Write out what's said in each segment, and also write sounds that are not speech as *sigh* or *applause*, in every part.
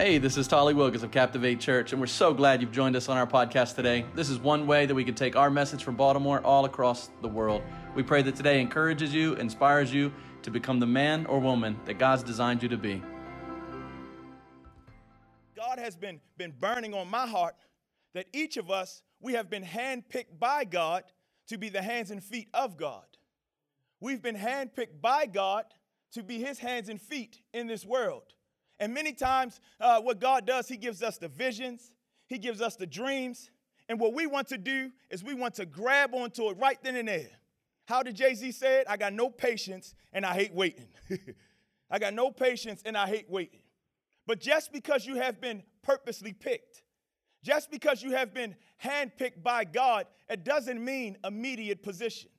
Hey, this is Tolly Wilkins of Captivate Church, and we're so glad you've joined us on our podcast today. This is one way that we can take our message from Baltimore all across the world. We pray that today encourages you, inspires you to become the man or woman that God's designed you to be. God has been, been burning on my heart that each of us, we have been handpicked by God to be the hands and feet of God. We've been handpicked by God to be his hands and feet in this world. And many times, uh, what God does, He gives us the visions, He gives us the dreams. And what we want to do is we want to grab onto it right then and there. How did Jay Z say it? I got no patience and I hate waiting. *laughs* I got no patience and I hate waiting. But just because you have been purposely picked, just because you have been handpicked by God, it doesn't mean immediate position.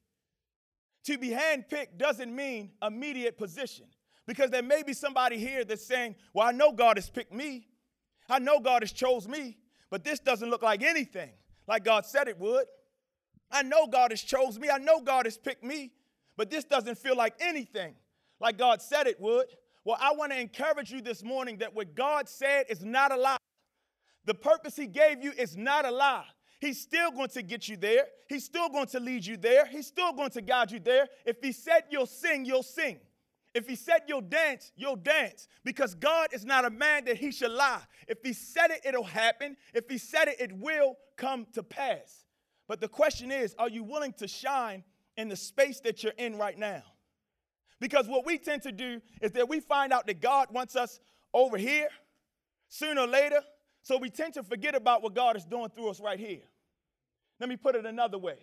To be handpicked doesn't mean immediate position. Because there may be somebody here that's saying, Well, I know God has picked me. I know God has chose me, but this doesn't look like anything like God said it would. I know God has chose me. I know God has picked me, but this doesn't feel like anything like God said it would. Well, I want to encourage you this morning that what God said is not a lie. The purpose He gave you is not a lie. He's still going to get you there. He's still going to lead you there. He's still going to guide you there. If He said you'll sing, you'll sing. If he said you'll dance, you'll dance because God is not a man that he should lie. If he said it, it'll happen. If he said it, it will come to pass. But the question is, are you willing to shine in the space that you're in right now? Because what we tend to do is that we find out that God wants us over here sooner or later. So we tend to forget about what God is doing through us right here. Let me put it another way.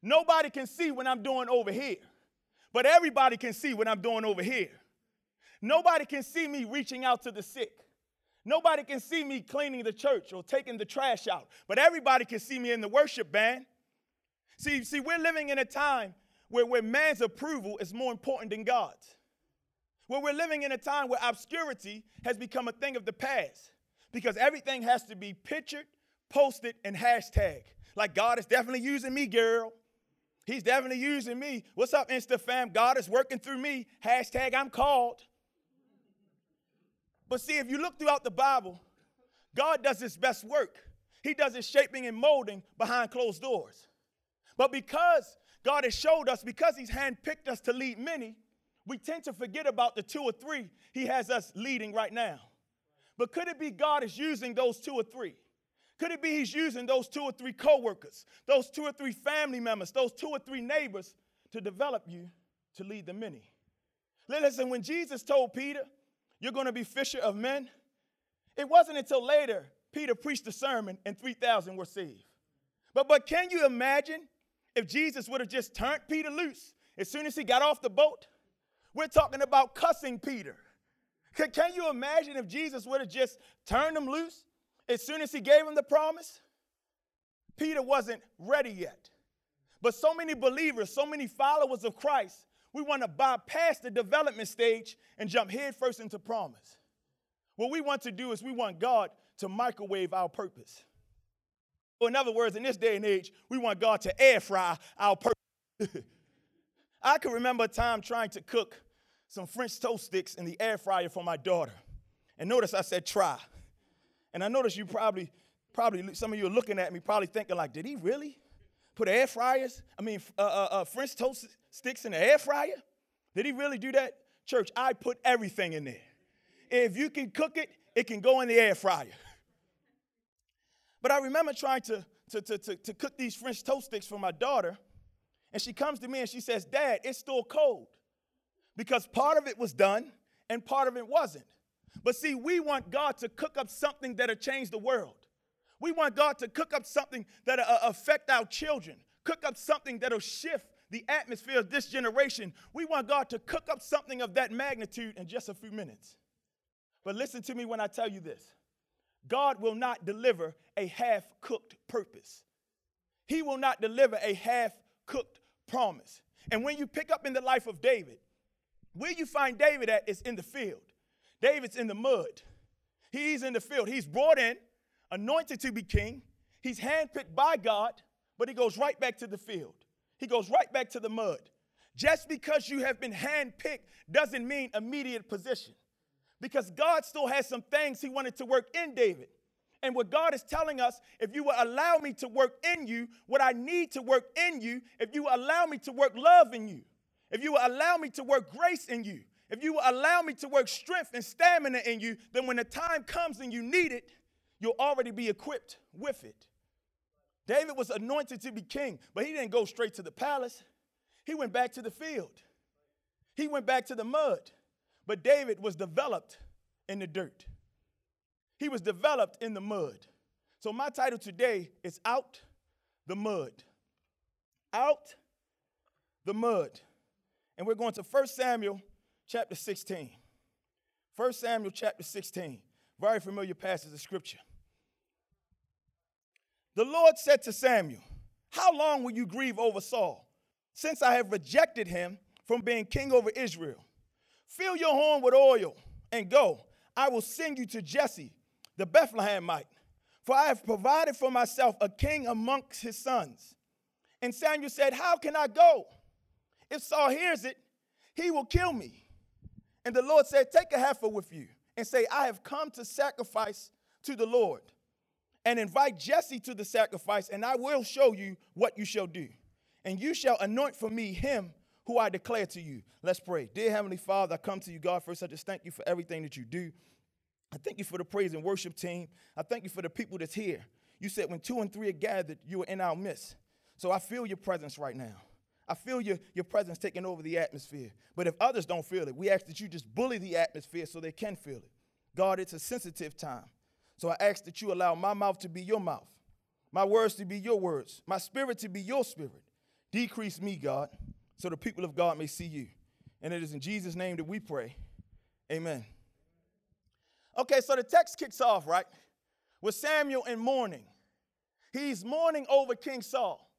Nobody can see what I'm doing over here. But everybody can see what I'm doing over here. Nobody can see me reaching out to the sick. Nobody can see me cleaning the church or taking the trash out. But everybody can see me in the worship band. See, see, we're living in a time where, where man's approval is more important than God's. Where we're living in a time where obscurity has become a thing of the past because everything has to be pictured, posted, and hashtag. Like God is definitely using me, girl. He's definitely using me. What's up, Insta fam? God is working through me. Hashtag I'm called. But see, if you look throughout the Bible, God does his best work. He does his shaping and molding behind closed doors. But because God has showed us, because he's handpicked us to lead many, we tend to forget about the two or three he has us leading right now. But could it be God is using those two or three? Could it be he's using those two or three coworkers, those two or three family members, those two or three neighbors to develop you to lead the many? Listen, when Jesus told Peter, You're going to be fisher of men, it wasn't until later Peter preached a sermon and 3,000 were saved. But, but can you imagine if Jesus would have just turned Peter loose as soon as he got off the boat? We're talking about cussing Peter. Can, can you imagine if Jesus would have just turned him loose as soon as he gave him the promise, Peter wasn't ready yet. But so many believers, so many followers of Christ, we want to bypass the development stage and jump headfirst into promise. What we want to do is we want God to microwave our purpose. Or in other words, in this day and age, we want God to air fry our purpose. *laughs* I can remember a time trying to cook some French toast sticks in the air fryer for my daughter. And notice I said try. And I notice you probably, probably some of you are looking at me, probably thinking like, did he really put air fryers? I mean, uh, uh, uh, French toast sticks in the air fryer? Did he really do that? Church, I put everything in there. If you can cook it, it can go in the air fryer. *laughs* But I remember trying to, to, to, to, to cook these French toast sticks for my daughter, and she comes to me and she says, Dad, it's still cold. Because part of it was done and part of it wasn't. But see, we want God to cook up something that'll change the world. We want God to cook up something that'll uh, affect our children, cook up something that'll shift the atmosphere of this generation. We want God to cook up something of that magnitude in just a few minutes. But listen to me when I tell you this God will not deliver a half cooked purpose, He will not deliver a half cooked promise. And when you pick up in the life of David, where you find David at is in the field. David's in the mud. He's in the field. He's brought in, anointed to be king. He's handpicked by God, but he goes right back to the field. He goes right back to the mud. Just because you have been handpicked doesn't mean immediate position. because God still has some things he wanted to work in David. And what God is telling us, if you will allow me to work in you, what I need to work in you, if you allow me to work love in you, if you will allow me to work grace in you, if you allow me to work strength and stamina in you, then when the time comes and you need it, you'll already be equipped with it. David was anointed to be king, but he didn't go straight to the palace. He went back to the field. He went back to the mud. But David was developed in the dirt. He was developed in the mud. So my title today is Out the Mud. Out the Mud. And we're going to 1 Samuel chapter 16. 1 Samuel chapter 16. Very familiar passage of scripture. The Lord said to Samuel, How long will you grieve over Saul, since I have rejected him from being king over Israel? Fill your horn with oil and go. I will send you to Jesse, the Bethlehemite, for I have provided for myself a king amongst his sons. And Samuel said, How can I go? If Saul hears it, he will kill me. And the Lord said, Take a heifer with you and say, I have come to sacrifice to the Lord and invite Jesse to the sacrifice, and I will show you what you shall do. And you shall anoint for me him who I declare to you. Let's pray. Dear Heavenly Father, I come to you, God, first I just thank you for everything that you do. I thank you for the praise and worship team. I thank you for the people that's here. You said when two and three are gathered, you are in our midst. So I feel your presence right now. I feel your, your presence taking over the atmosphere. But if others don't feel it, we ask that you just bully the atmosphere so they can feel it. God, it's a sensitive time. So I ask that you allow my mouth to be your mouth, my words to be your words, my spirit to be your spirit. Decrease me, God, so the people of God may see you. And it is in Jesus' name that we pray. Amen. Okay, so the text kicks off, right? With Samuel in mourning. He's mourning over King Saul.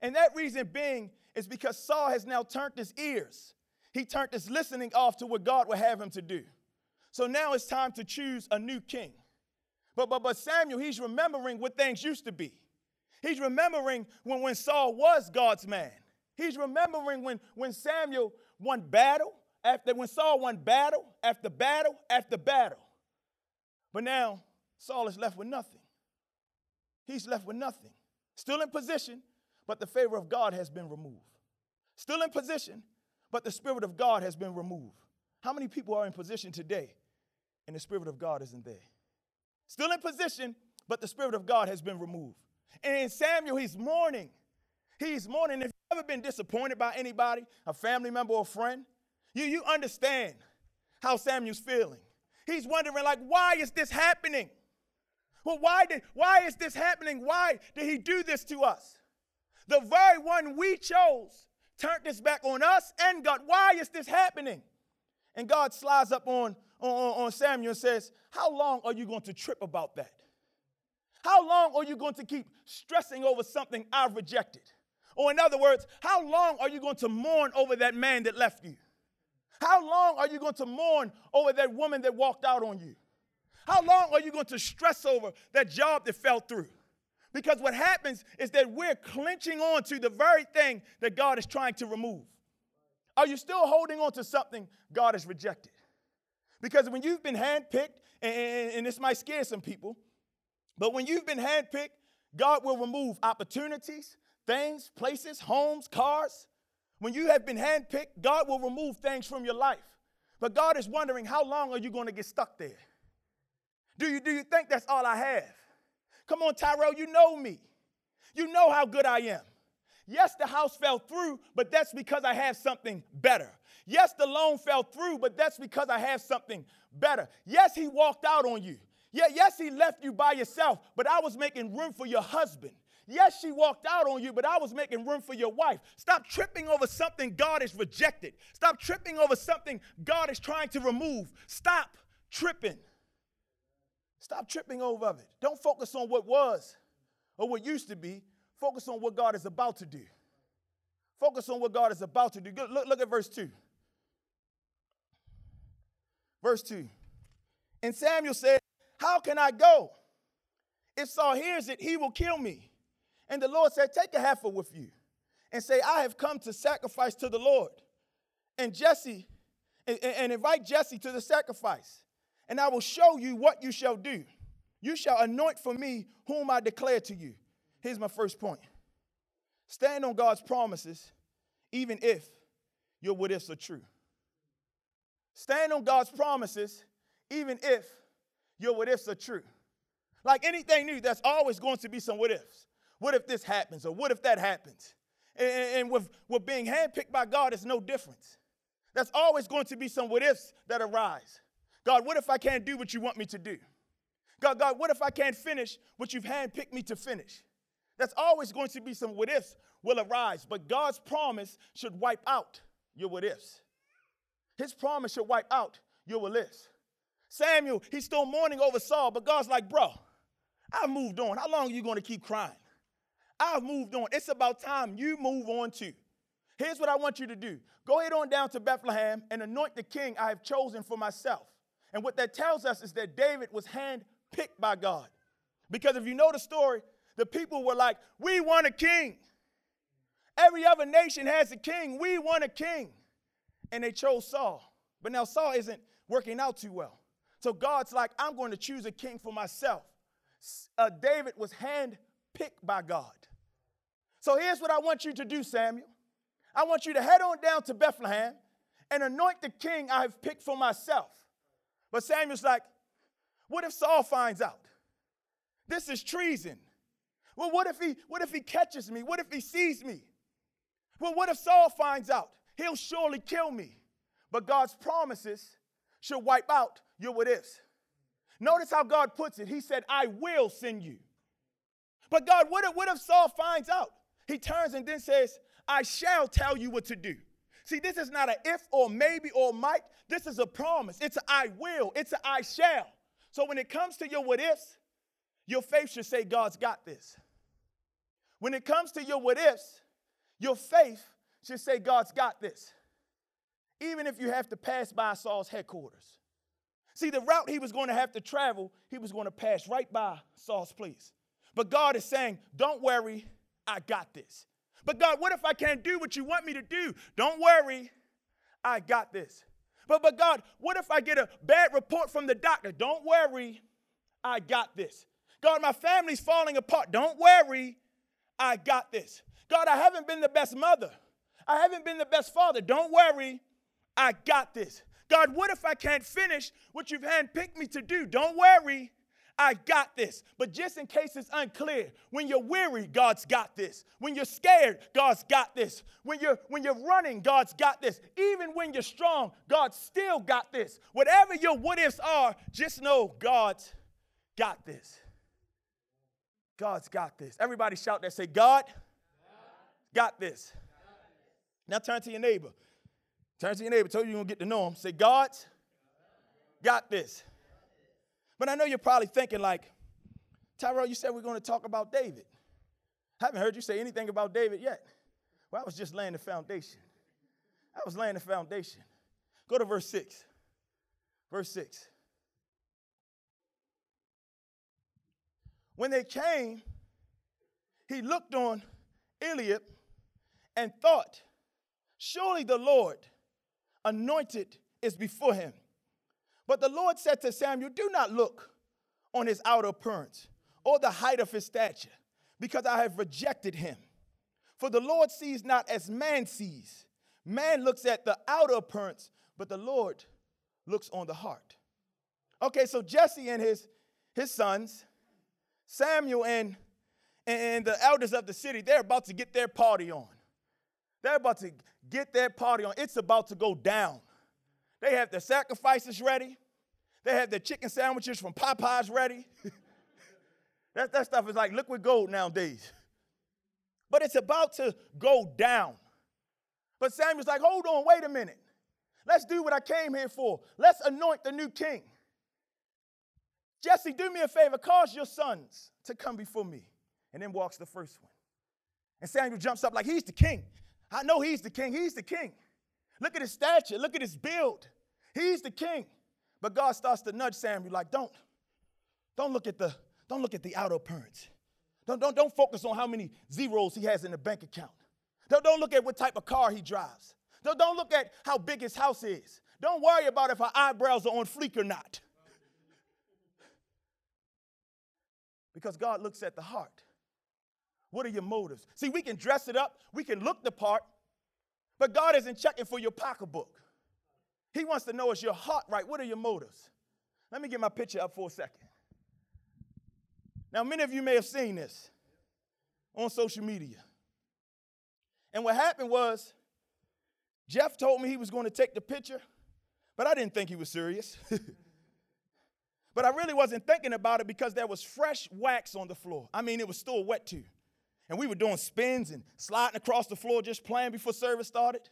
And that reason being is because Saul has now turned his ears. He turned his listening off to what God would have him to do. So now it's time to choose a new king. But, but, but Samuel, he's remembering what things used to be. He's remembering when, when Saul was God's man. He's remembering when, when Samuel won battle after when Saul won battle after battle after battle. But now Saul is left with nothing. He's left with nothing. Still in position, but the favor of God has been removed. Still in position, but the Spirit of God has been removed. How many people are in position today and the Spirit of God isn't there? Still in position, but the Spirit of God has been removed. And in Samuel, he's mourning. He's mourning. If you've ever been disappointed by anybody, a family member or a friend, you, you understand how Samuel's feeling. He's wondering, like, why is this happening? Well, why did why is this happening? Why did he do this to us? The very one we chose turned this back on us and God. Why is this happening? And God slides up on, on, on Samuel and says, How long are you going to trip about that? How long are you going to keep stressing over something I've rejected? Or, in other words, how long are you going to mourn over that man that left you? How long are you going to mourn over that woman that walked out on you? How long are you going to stress over that job that fell through? Because what happens is that we're clenching on to the very thing that God is trying to remove. Are you still holding on to something God has rejected? Because when you've been handpicked, and, and this might scare some people, but when you've been handpicked, God will remove opportunities, things, places, homes, cars. When you have been handpicked, God will remove things from your life. But God is wondering, how long are you going to get stuck there? Do you, do you think that's all I have? Come on, Tyrell, you know me. You know how good I am. Yes, the house fell through, but that's because I have something better. Yes, the loan fell through, but that's because I have something better. Yes, he walked out on you. Yeah, yes, he left you by yourself, but I was making room for your husband. Yes, she walked out on you, but I was making room for your wife. Stop tripping over something God has rejected. Stop tripping over something God is trying to remove. Stop tripping. Stop tripping over it. Don't focus on what was or what used to be. Focus on what God is about to do. Focus on what God is about to do. Look, look at verse 2. Verse 2. And Samuel said, How can I go? If Saul hears it, he will kill me. And the Lord said, Take a heifer with you and say, I have come to sacrifice to the Lord. And Jesse, and, and invite Jesse to the sacrifice. And I will show you what you shall do. You shall anoint for me whom I declare to you. Here's my first point stand on God's promises, even if your what ifs are true. Stand on God's promises, even if your what ifs are true. Like anything new, there's always going to be some what ifs. What if this happens, or what if that happens? And, and with, with being handpicked by God, it's no difference. There's always going to be some what ifs that arise. God, what if I can't do what you want me to do? God, God, what if I can't finish what you've handpicked me to finish? That's always going to be some what ifs will arise, but God's promise should wipe out your what ifs. His promise should wipe out your what ifs. Samuel, he's still mourning over Saul, but God's like, bro, I've moved on. How long are you going to keep crying? I've moved on. It's about time you move on too. Here's what I want you to do go ahead on down to Bethlehem and anoint the king I have chosen for myself. And what that tells us is that David was handpicked by God. Because if you know the story, the people were like, We want a king. Every other nation has a king. We want a king. And they chose Saul. But now Saul isn't working out too well. So God's like, I'm going to choose a king for myself. Uh, David was handpicked by God. So here's what I want you to do, Samuel. I want you to head on down to Bethlehem and anoint the king I have picked for myself. But Samuel's like, what if Saul finds out? This is treason. Well, what if he what if he catches me? What if he sees me? Well, what if Saul finds out? He'll surely kill me. But God's promises should wipe out your what ifs. Notice how God puts it. He said, I will send you. But God, what if, what if Saul finds out? He turns and then says, I shall tell you what to do. See, this is not an if or maybe or might. This is a promise. It's a I will. It's a I shall. So when it comes to your what ifs, your faith should say, God's got this. When it comes to your what ifs, your faith should say, God's got this. Even if you have to pass by Saul's headquarters. See, the route he was going to have to travel, he was going to pass right by Saul's place. But God is saying, Don't worry, I got this. But God, what if I can't do what you want me to do? Don't worry, I got this. But, but God, what if I get a bad report from the doctor? Don't worry, I got this. God, my family's falling apart. Don't worry, I got this. God, I haven't been the best mother. I haven't been the best father. Don't worry, I got this. God, what if I can't finish what you've handpicked me to do? Don't worry, I got this. But just in case it's unclear, when you're weary, God's got this. When you're scared, God's got this. When you're when you're running, God's got this. Even when you're strong, God's still got this. Whatever your what ifs are, just know God's got this. God's got this. Everybody shout that say, God, got this. Now turn to your neighbor. Turn to your neighbor. Tell you you're to get to know him. Say, God's got this. But I know you're probably thinking, like, Tyrell, you said we're going to talk about David. I haven't heard you say anything about David yet. Well, I was just laying the foundation. I was laying the foundation. Go to verse 6. Verse 6. When they came, he looked on Eliab and thought, Surely the Lord anointed is before him. But the Lord said to Samuel, Do not look on his outer appearance or the height of his stature, because I have rejected him. For the Lord sees not as man sees. Man looks at the outer appearance, but the Lord looks on the heart. Okay, so Jesse and his, his sons, Samuel and, and the elders of the city, they're about to get their party on. They're about to get their party on. It's about to go down. They have their sacrifices ready. They have their chicken sandwiches from Popeyes ready. *laughs* that, that stuff is like liquid gold nowadays. But it's about to go down. But Samuel's like, hold on, wait a minute. Let's do what I came here for. Let's anoint the new king. Jesse, do me a favor, cause your sons to come before me. And then walks the first one. And Samuel jumps up like, he's the king. I know he's the king. He's the king. Look at his stature. Look at his build. He's the king. But God starts to nudge Samuel, like, don't, don't look at the, don't look at the outer appearance. Don't, don't, don't focus on how many zeros he has in the bank account. Don't, don't look at what type of car he drives. Don't, don't look at how big his house is. Don't worry about if her eyebrows are on fleek or not. Because God looks at the heart. What are your motives? See, we can dress it up, we can look the part, but God isn't checking for your pocketbook. He wants to know is your heart right? What are your motives? Let me get my picture up for a second. Now, many of you may have seen this on social media. And what happened was, Jeff told me he was going to take the picture, but I didn't think he was serious. *laughs* but I really wasn't thinking about it because there was fresh wax on the floor. I mean, it was still wet too. And we were doing spins and sliding across the floor just playing before service started.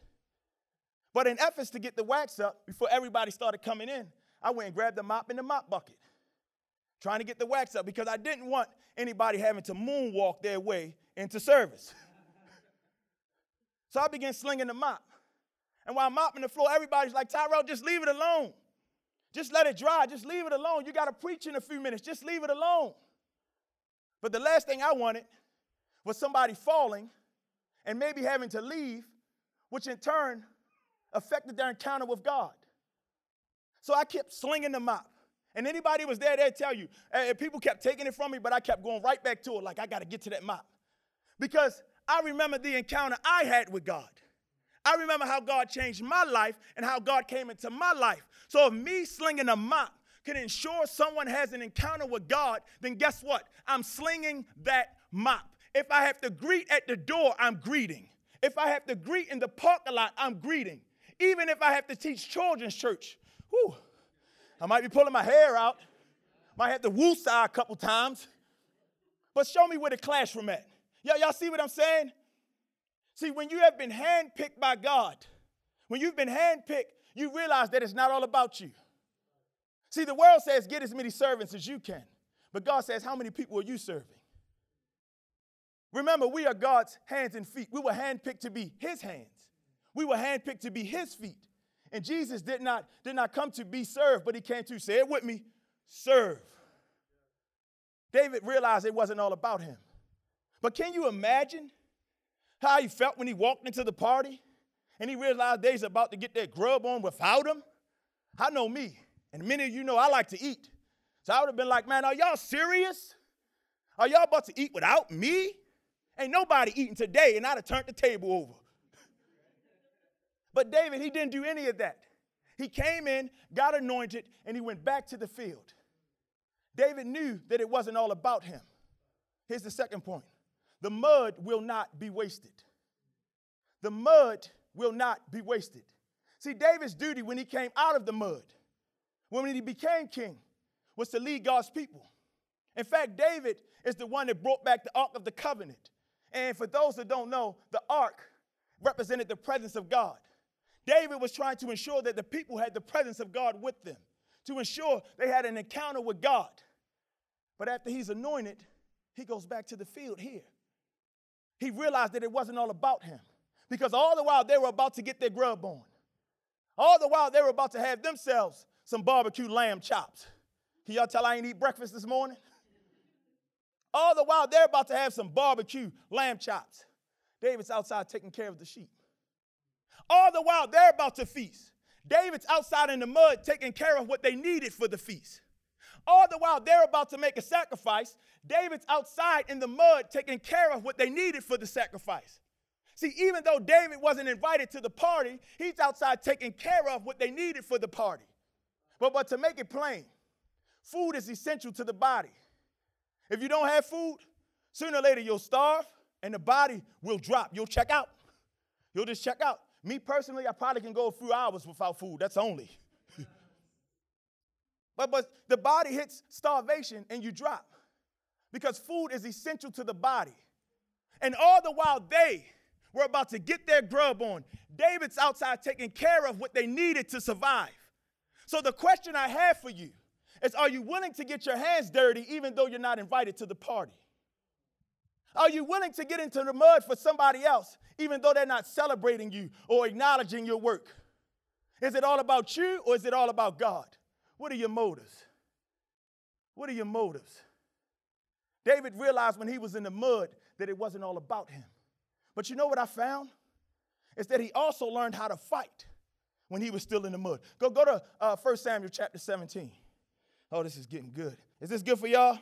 But in efforts to get the wax up before everybody started coming in, I went and grabbed the mop and the mop bucket, trying to get the wax up because I didn't want anybody having to moonwalk their way into service. *laughs* so I began slinging the mop. And while mopping the floor, everybody's like, Tyrell, just leave it alone. Just let it dry. Just leave it alone. You got to preach in a few minutes. Just leave it alone. But the last thing I wanted was somebody falling and maybe having to leave, which in turn affected their encounter with God. So I kept slinging the mop. And anybody was there, they'd tell you. And people kept taking it from me, but I kept going right back to it, like I got to get to that mop. Because I remember the encounter I had with God. I remember how God changed my life and how God came into my life. So if me slinging a mop can ensure someone has an encounter with God, then guess what? I'm slinging that mop. If I have to greet at the door, I'm greeting. If I have to greet in the parking lot, I'm greeting. Even if I have to teach children's church, whew, I might be pulling my hair out, might have to woo a couple times. But show me where the classroom at. Y'all, y'all see what I'm saying? See, when you have been handpicked by God, when you've been handpicked, you realize that it's not all about you. See, the world says get as many servants as you can, but God says, how many people are you serving? Remember, we are God's hands and feet. We were handpicked to be His hands. We were handpicked to be His feet. And Jesus did not, did not come to be served, but He came to, say it with me, serve. David realized it wasn't all about him. But can you imagine how he felt when he walked into the party and he realized they's about to get that grub on without him? I know me, and many of you know I like to eat. So I would have been like, man, are y'all serious? Are y'all about to eat without me? Ain't nobody eating today, and I'd have turned the table over. But David, he didn't do any of that. He came in, got anointed, and he went back to the field. David knew that it wasn't all about him. Here's the second point the mud will not be wasted. The mud will not be wasted. See, David's duty when he came out of the mud, when he became king, was to lead God's people. In fact, David is the one that brought back the Ark of the Covenant. And for those that don't know, the ark represented the presence of God. David was trying to ensure that the people had the presence of God with them, to ensure they had an encounter with God. But after he's anointed, he goes back to the field here. He realized that it wasn't all about him because all the while they were about to get their grub on. All the while they were about to have themselves some barbecue lamb chops. Can y'all tell I ain't eat breakfast this morning? All the while, they're about to have some barbecue lamb chops. David's outside taking care of the sheep. All the while, they're about to feast. David's outside in the mud taking care of what they needed for the feast. All the while, they're about to make a sacrifice. David's outside in the mud taking care of what they needed for the sacrifice. See, even though David wasn't invited to the party, he's outside taking care of what they needed for the party. But, but to make it plain, food is essential to the body. If you don't have food, sooner or later you'll starve and the body will drop. You'll check out. You'll just check out. Me personally, I probably can go a few hours without food. That's only. *laughs* but, but the body hits starvation and you drop because food is essential to the body. And all the while they were about to get their grub on, David's outside taking care of what they needed to survive. So the question I have for you is are you willing to get your hands dirty even though you're not invited to the party? Are you willing to get into the mud for somebody else even though they're not celebrating you or acknowledging your work? Is it all about you or is it all about God? What are your motives? What are your motives? David realized when he was in the mud that it wasn't all about him. But you know what I found? Is that he also learned how to fight when he was still in the mud. Go, go to uh, 1 Samuel chapter 17. Oh, this is getting good. Is this good for y'all?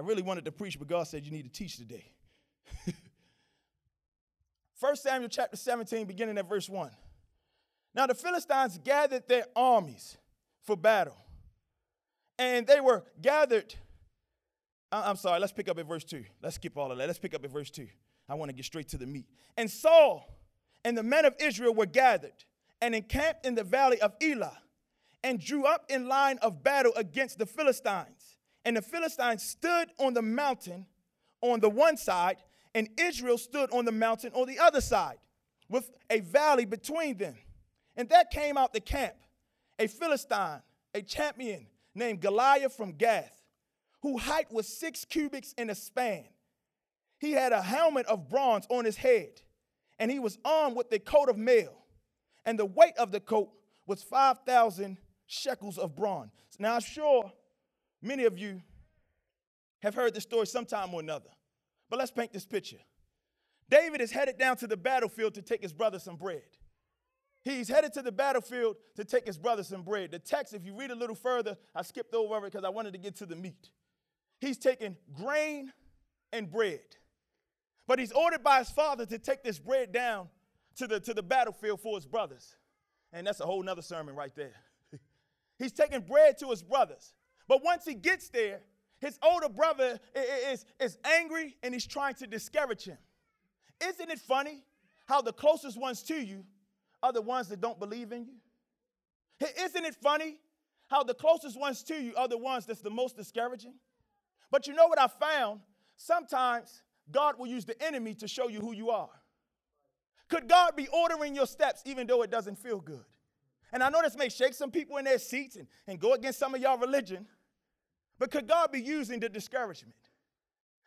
I really wanted to preach, but God said you need to teach today. *laughs* 1 Samuel chapter 17, beginning at verse 1. Now the Philistines gathered their armies for battle. And they were gathered. I'm sorry, let's pick up at verse 2. Let's skip all of that. Let's pick up at verse 2. I want to get straight to the meat. And Saul and the men of Israel were gathered and encamped in the valley of Elah and drew up in line of battle against the Philistines. And the Philistines stood on the mountain on the one side, and Israel stood on the mountain on the other side, with a valley between them. And there came out the camp a Philistine, a champion named Goliath from Gath, whose height was six cubits in a span. He had a helmet of bronze on his head, and he was armed with a coat of mail, and the weight of the coat was 5,000 shekels of bronze. Now, I'm sure many of you have heard this story sometime or another, but let's paint this picture. David is headed down to the battlefield to take his brother some bread. He's headed to the battlefield to take his brother some bread. The text, if you read a little further, I skipped over it because I wanted to get to the meat. He's taking grain and bread. But he's ordered by his father to take this bread down to the, to the battlefield for his brothers. And that's a whole nother sermon right there. *laughs* he's taking bread to his brothers. But once he gets there, his older brother is, is angry and he's trying to discourage him. Isn't it funny how the closest ones to you are the ones that don't believe in you? Isn't it funny how the closest ones to you are the ones that's the most discouraging? But you know what I found? Sometimes God will use the enemy to show you who you are. Could God be ordering your steps even though it doesn't feel good? And I know this may shake some people in their seats and, and go against some of y'all religion, but could God be using the discouragement?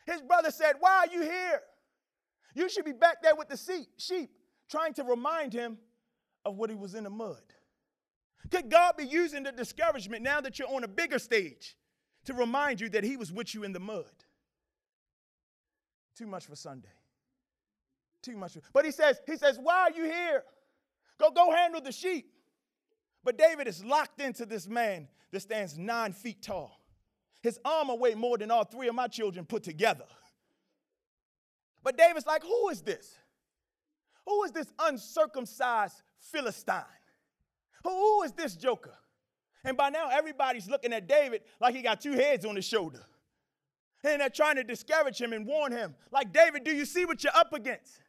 His brother said, Why are you here? You should be back there with the sheep, trying to remind him of what he was in the mud. Could God be using the discouragement now that you're on a bigger stage to remind you that he was with you in the mud? Too much for Sunday. Too much. For, but he says, he says, why are you here? Go, go handle the sheep. But David is locked into this man that stands nine feet tall. His armor weighed more than all three of my children put together. But David's like, who is this? Who is this uncircumcised Philistine? Who is this joker? And by now, everybody's looking at David like he got two heads on his shoulder. And they're trying to discourage him and warn him. Like, David, do you see what you're up against?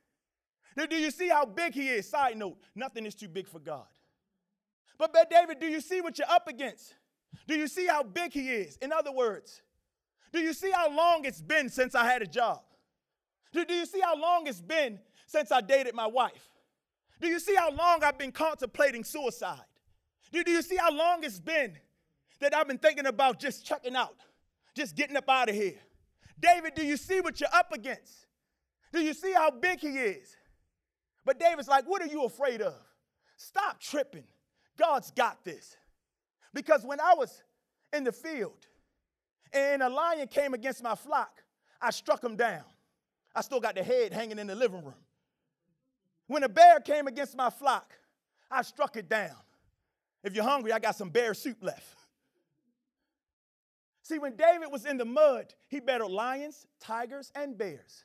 Do you see how big he is? Side note, nothing is too big for God. But, but David, do you see what you're up against? Do you see how big he is? In other words, do you see how long it's been since I had a job? Do, do you see how long it's been since I dated my wife? Do you see how long I've been contemplating suicide? Do, do you see how long it's been that I've been thinking about just checking out, just getting up out of here? David, do you see what you're up against? Do you see how big he is? But David's like, What are you afraid of? Stop tripping. God's got this. Because when I was in the field and a lion came against my flock, I struck him down. I still got the head hanging in the living room. When a bear came against my flock, I struck it down. If you're hungry, I got some bear soup left. See, when David was in the mud, he battled lions, tigers, and bears.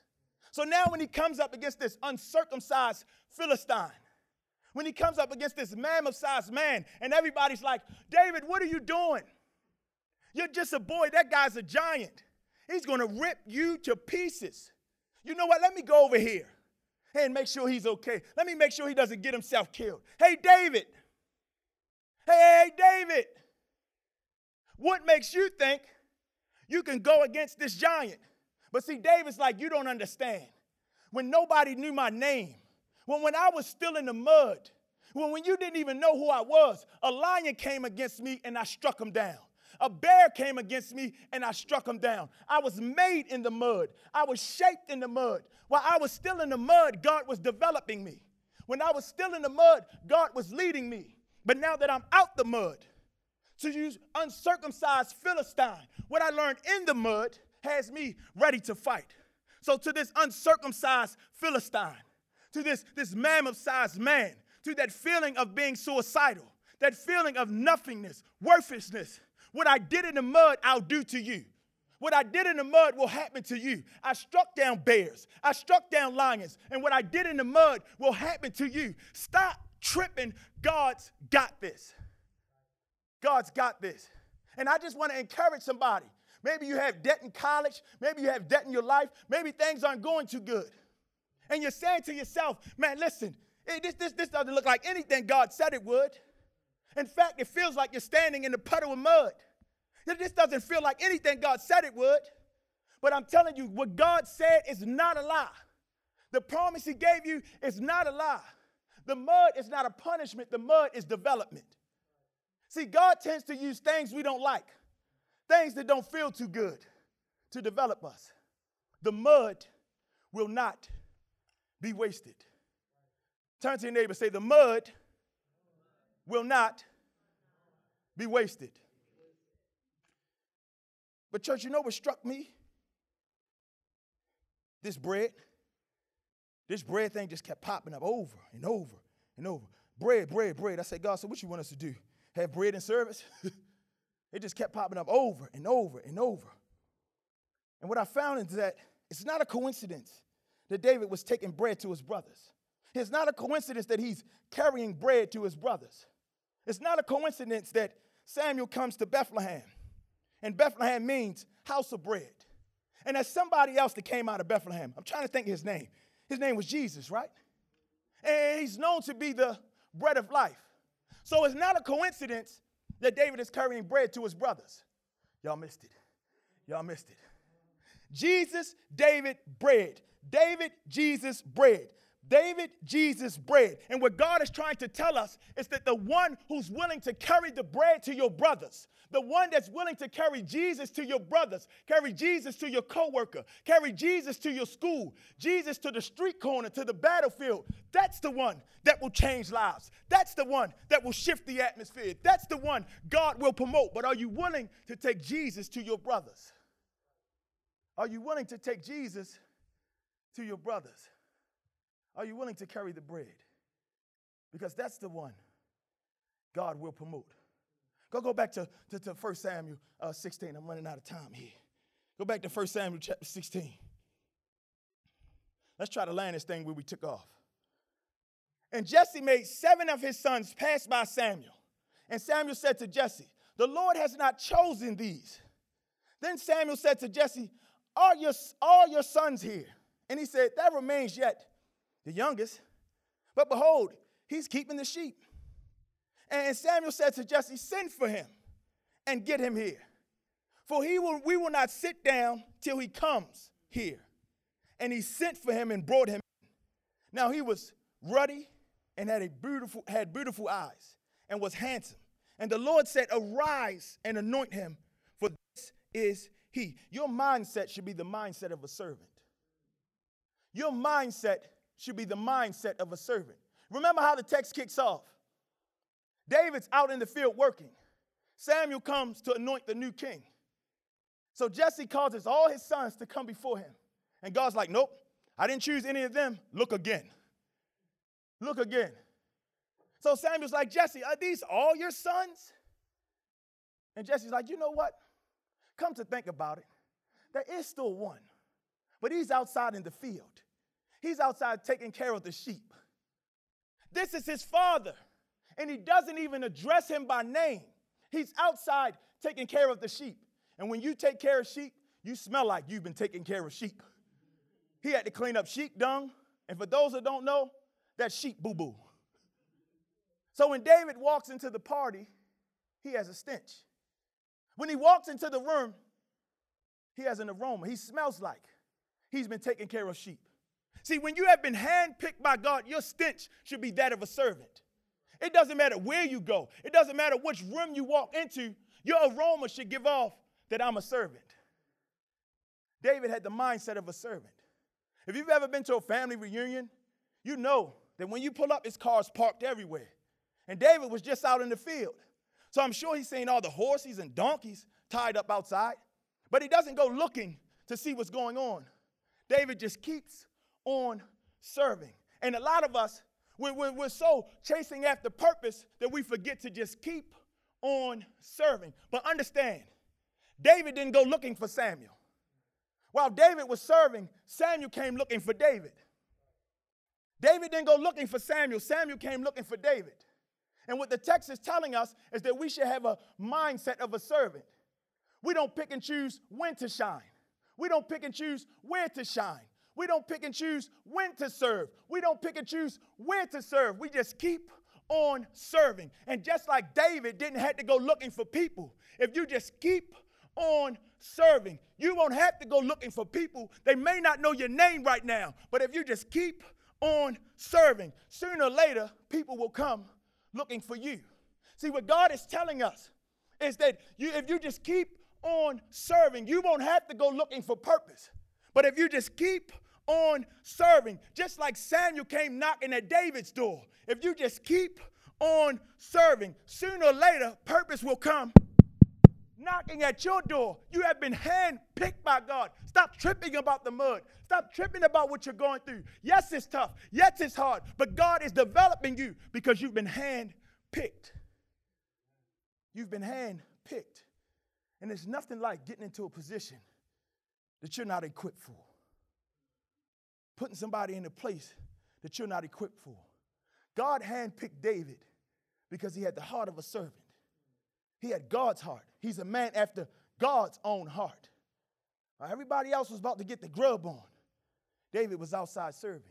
So now, when he comes up against this uncircumcised Philistine, when he comes up against this mammoth sized man, and everybody's like, David, what are you doing? You're just a boy. That guy's a giant. He's going to rip you to pieces. You know what? Let me go over here and make sure he's okay. Let me make sure he doesn't get himself killed. Hey, David. Hey, David. What makes you think you can go against this giant? But see, David's like, you don't understand. When nobody knew my name, when, when I was still in the mud, when, when you didn't even know who I was, a lion came against me and I struck him down. A bear came against me and I struck him down. I was made in the mud. I was shaped in the mud. While I was still in the mud, God was developing me. When I was still in the mud, God was leading me. But now that I'm out the mud, to use uncircumcised Philistine, what I learned in the mud has me ready to fight. So to this uncircumcised Philistine, to this, this mammoth-sized man, to that feeling of being suicidal, that feeling of nothingness, worthlessness, what I did in the mud, I'll do to you. What I did in the mud will happen to you. I struck down bears, I struck down lions, and what I did in the mud will happen to you. Stop tripping. God's got this. God's got this. And I just want to encourage somebody. Maybe you have debt in college, maybe you have debt in your life, maybe things aren't going too good. And you're saying to yourself, man, listen, eh, this, this, this doesn't look like anything God said it would. In fact, it feels like you're standing in a puddle of mud. This doesn't feel like anything God said it would. But I'm telling you, what God said is not a lie. The promise He gave you is not a lie. The mud is not a punishment, the mud is development. See, God tends to use things we don't like, things that don't feel too good to develop us. The mud will not be wasted. Turn to your neighbor say, The mud will not be wasted. But, church, you know what struck me? This bread. This bread thing just kept popping up over and over and over. Bread, bread, bread. I said, God, so what you want us to do? Have bread and service? *laughs* it just kept popping up over and over and over. And what I found is that it's not a coincidence that David was taking bread to his brothers. It's not a coincidence that he's carrying bread to his brothers. It's not a coincidence that Samuel comes to Bethlehem and Bethlehem means house of bread. And there's somebody else that came out of Bethlehem. I'm trying to think his name. His name was Jesus, right? And he's known to be the bread of life. So it's not a coincidence that David is carrying bread to his brothers. Y'all missed it. Y'all missed it. Jesus, David, bread. David, Jesus, bread. David, Jesus, bread. And what God is trying to tell us is that the one who's willing to carry the bread to your brothers, the one that's willing to carry Jesus to your brothers, carry Jesus to your coworker, carry Jesus to your school, Jesus to the street corner, to the battlefield, that's the one that will change lives. That's the one that will shift the atmosphere. That's the one God will promote. But are you willing to take Jesus to your brothers? Are you willing to take Jesus to your brothers? Are you willing to carry the bread? Because that's the one God will promote. Go, go back to, to, to 1 Samuel uh, 16. I'm running out of time here. Go back to 1 Samuel chapter 16. Let's try to land this thing where we took off. And Jesse made seven of his sons pass by Samuel. And Samuel said to Jesse, The Lord has not chosen these. Then Samuel said to Jesse, Are your, are your sons here? And he said, That remains yet the youngest. But behold, he's keeping the sheep. And Samuel said to Jesse, Send for him and get him here. For he will, we will not sit down till he comes here. And he sent for him and brought him. Now he was ruddy and had a beautiful had beautiful eyes and was handsome. And the Lord said, Arise and anoint him, for this is he. Your mindset should be the mindset of a servant. Your mindset should be the mindset of a servant. Remember how the text kicks off. David's out in the field working. Samuel comes to anoint the new king. So Jesse causes all his sons to come before him. And God's like, Nope, I didn't choose any of them. Look again. Look again. So Samuel's like, Jesse, are these all your sons? And Jesse's like, You know what? Come to think about it, there is still one, but he's outside in the field. He's outside taking care of the sheep. This is his father and he doesn't even address him by name. He's outside taking care of the sheep. And when you take care of sheep, you smell like you've been taking care of sheep. He had to clean up sheep dung. And for those that don't know, that's sheep boo boo. So when David walks into the party, he has a stench. When he walks into the room, he has an aroma. He smells like he's been taking care of sheep. See, when you have been handpicked by God, your stench should be that of a servant. It doesn't matter where you go, it doesn't matter which room you walk into, your aroma should give off that I'm a servant. David had the mindset of a servant. If you've ever been to a family reunion, you know that when you pull up, his car's parked everywhere. And David was just out in the field. So I'm sure he's seen all the horses and donkeys tied up outside, but he doesn't go looking to see what's going on. David just keeps on serving. And a lot of us, we're, we're, we're so chasing after purpose that we forget to just keep on serving. But understand, David didn't go looking for Samuel. While David was serving, Samuel came looking for David. David didn't go looking for Samuel, Samuel came looking for David. And what the text is telling us is that we should have a mindset of a servant. We don't pick and choose when to shine. We don't pick and choose where to shine. We don't pick and choose when to serve. We don't pick and choose where to serve. We just keep on serving. And just like David didn't have to go looking for people, if you just keep on serving, you won't have to go looking for people. They may not know your name right now, but if you just keep on serving, sooner or later, people will come looking for you. See, what God is telling us is that you, if you just keep on serving, you won't have to go looking for purpose. But if you just keep on serving, just like Samuel came knocking at David's door, if you just keep on serving, sooner or later, purpose will come knocking at your door. You have been handpicked by God. Stop tripping about the mud. Stop tripping about what you're going through. Yes, it's tough. Yes, it's hard. But God is developing you because you've been handpicked. You've been handpicked. And there's nothing like getting into a position that you're not equipped for. Putting somebody in a place that you're not equipped for. God handpicked David because he had the heart of a servant. He had God's heart. He's a man after God's own heart. Uh, everybody else was about to get the grub on. David was outside serving.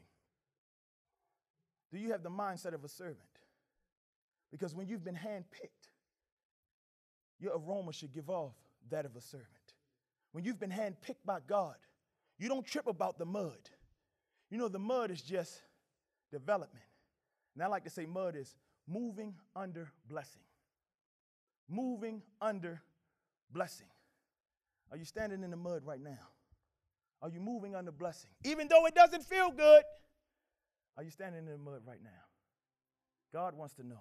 Do you have the mindset of a servant? Because when you've been handpicked, your aroma should give off that of a servant. When you've been handpicked by God, you don't trip about the mud. You know, the mud is just development. And I like to say mud is moving under blessing moving under blessing. Are you standing in the mud right now? Are you moving under blessing? Even though it doesn't feel good, are you standing in the mud right now? God wants to know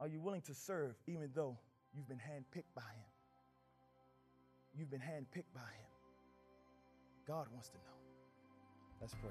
are you willing to serve even though you've been handpicked by Him? You've been handpicked by Him. God wants to know. Let's pray.